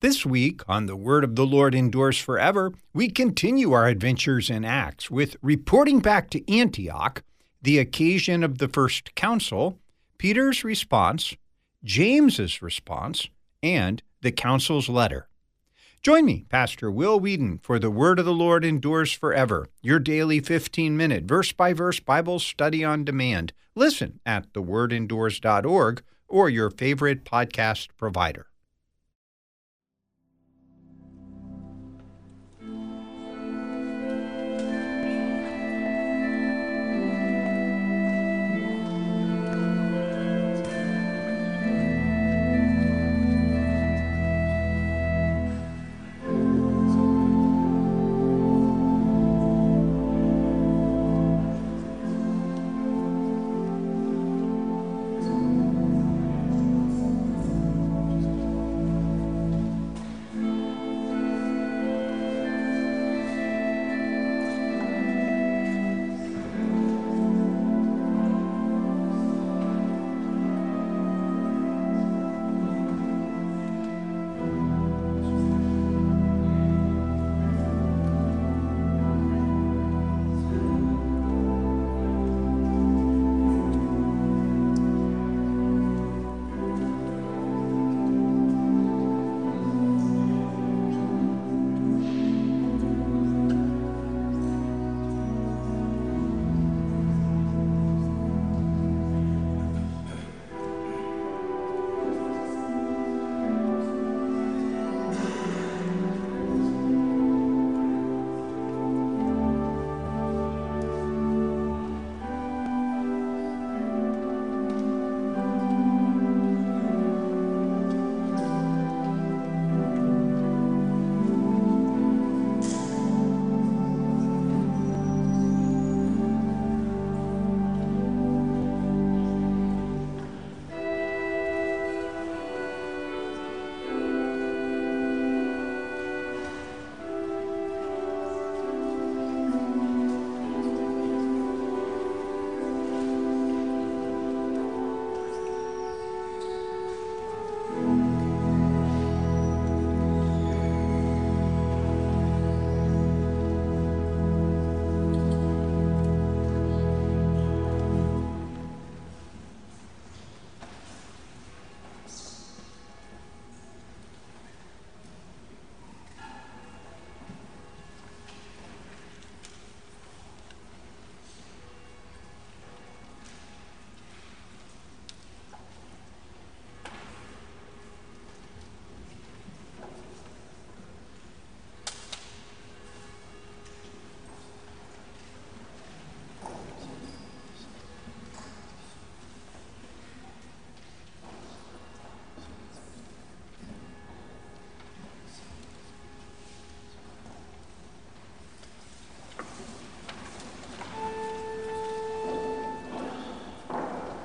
This week on The Word of the Lord Endures Forever, we continue our adventures in Acts with reporting back to Antioch, the occasion of the first council, Peter's response, James's response, and the council's letter. Join me, Pastor Will Weedon, for The Word of the Lord Endures Forever, your daily 15 minute verse by verse Bible study on demand. Listen at thewordendures.org or your favorite podcast provider.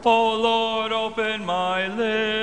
O Lord, open my lips.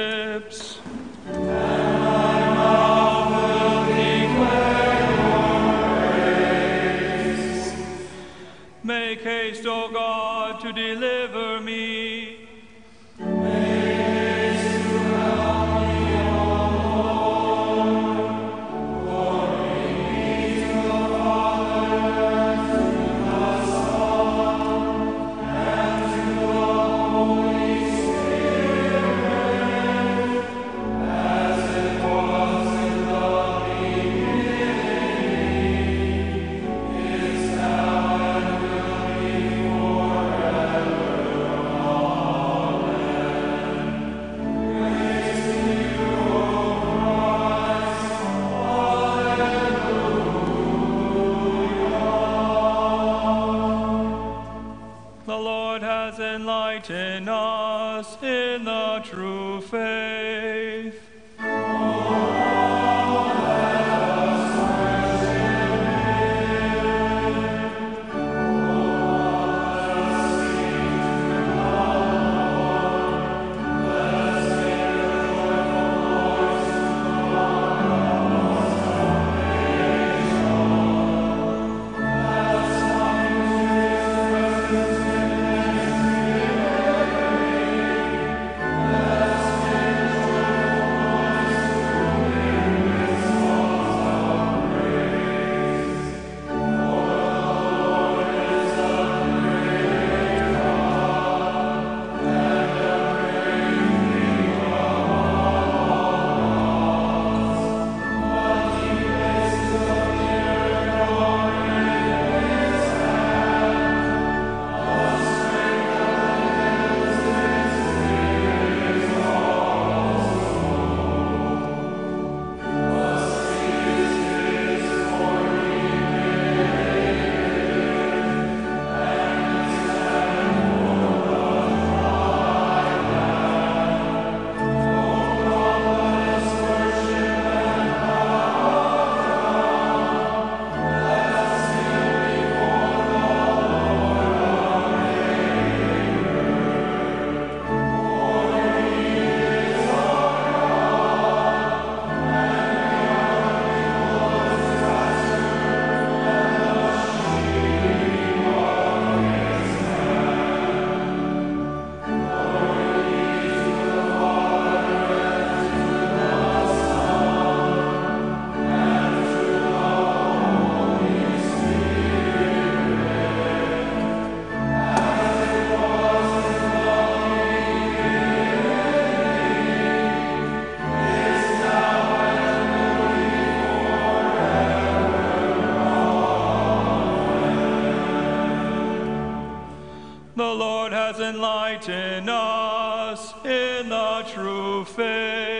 Enlighten us in the true faith.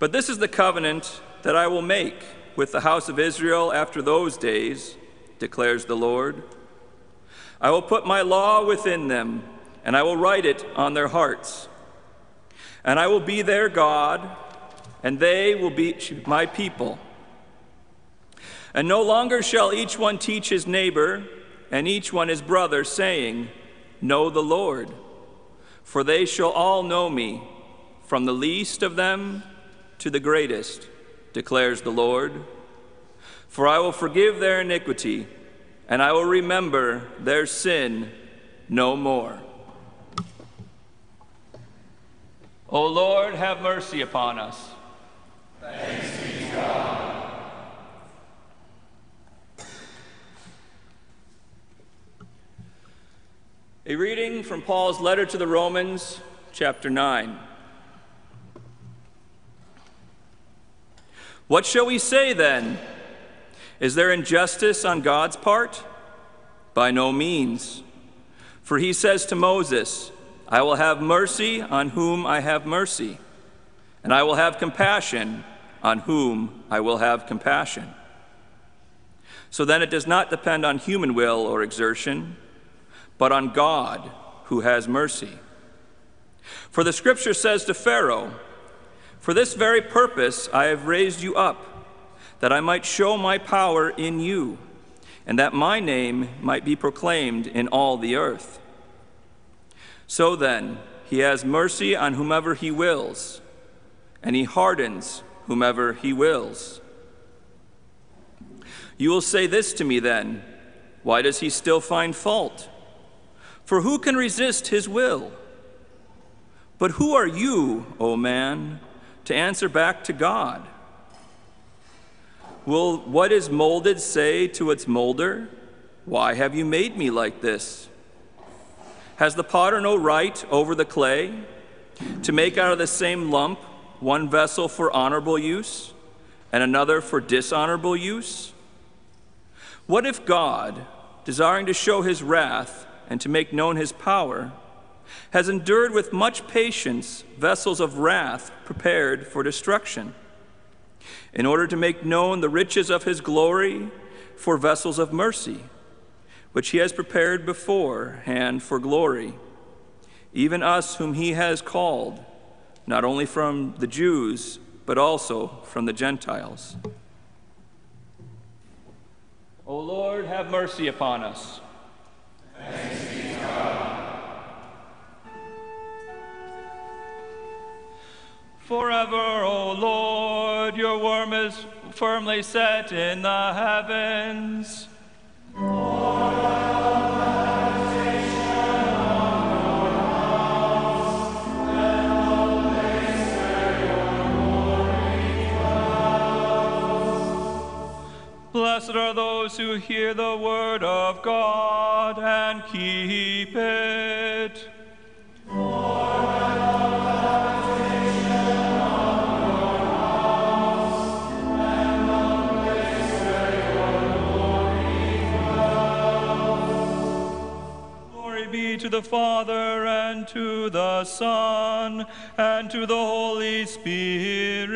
But this is the covenant that I will make with the house of Israel after those days, declares the Lord. I will put my law within them, and I will write it on their hearts. And I will be their God, and they will be my people. And no longer shall each one teach his neighbor and each one his brother, saying, Know the Lord. For they shall all know me, from the least of them to the greatest, declares the Lord. For I will forgive their iniquity, and I will remember their sin no more. O Lord, have mercy upon us. Thanks be to God. A reading from Paul's letter to the Romans, chapter 9. What shall we say then? Is there injustice on God's part? By no means. For he says to Moses, I will have mercy on whom I have mercy, and I will have compassion on whom I will have compassion. So then it does not depend on human will or exertion, but on God who has mercy. For the scripture says to Pharaoh, For this very purpose I have raised you up, that I might show my power in you, and that my name might be proclaimed in all the earth. So then, he has mercy on whomever he wills, and he hardens whomever he wills. You will say this to me then why does he still find fault? For who can resist his will? But who are you, O man, to answer back to God? Will what is molded say to its molder, Why have you made me like this? Has the potter no right over the clay to make out of the same lump one vessel for honorable use and another for dishonorable use? What if God, desiring to show his wrath and to make known his power, has endured with much patience vessels of wrath prepared for destruction, in order to make known the riches of his glory for vessels of mercy? which he has prepared beforehand for glory, even us whom he has called, not only from the Jews, but also from the Gentiles. O Lord, have mercy upon us. Forever, O Lord, your worm is firmly set in the heavens. Blessed are those who hear the word of God and keep it. The Father and to the Son and to the Holy Spirit.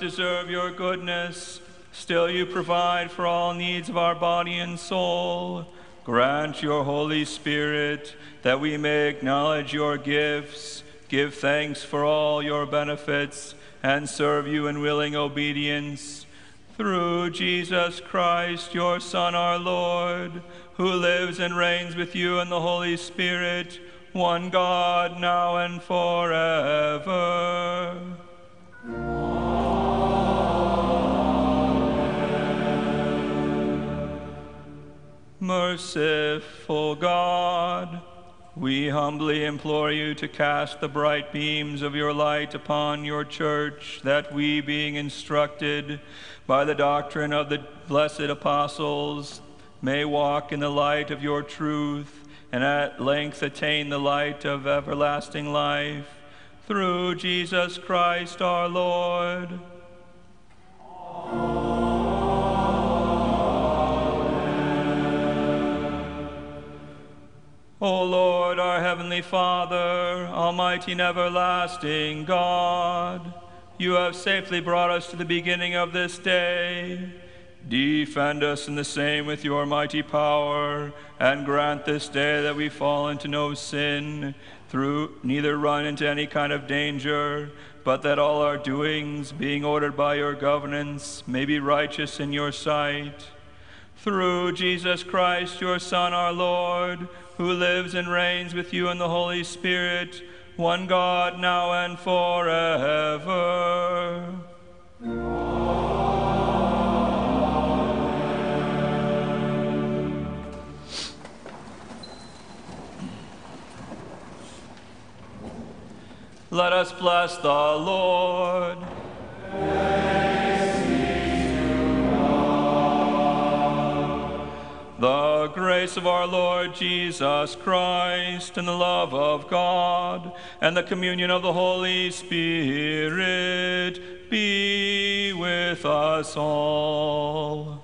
Deserve your goodness, still you provide for all needs of our body and soul. Grant your Holy Spirit that we may acknowledge your gifts, give thanks for all your benefits, and serve you in willing obedience. Through Jesus Christ, your Son, our Lord, who lives and reigns with you in the Holy Spirit, one God, now and forever. Merciful God, we humbly implore you to cast the bright beams of your light upon your church, that we, being instructed by the doctrine of the blessed apostles, may walk in the light of your truth and at length attain the light of everlasting life. Through Jesus Christ our Lord. Father, almighty and everlasting God, you have safely brought us to the beginning of this day. Defend us in the same with your mighty power, and grant this day that we fall into no sin, through neither run into any kind of danger, but that all our doings, being ordered by your governance, may be righteous in your sight. Through Jesus Christ, your Son, our Lord, who lives and reigns with you in the Holy Spirit, one God, now and forever. Let us bless the Lord. The grace of our Lord Jesus Christ, and the love of God, and the communion of the Holy Spirit be with us all.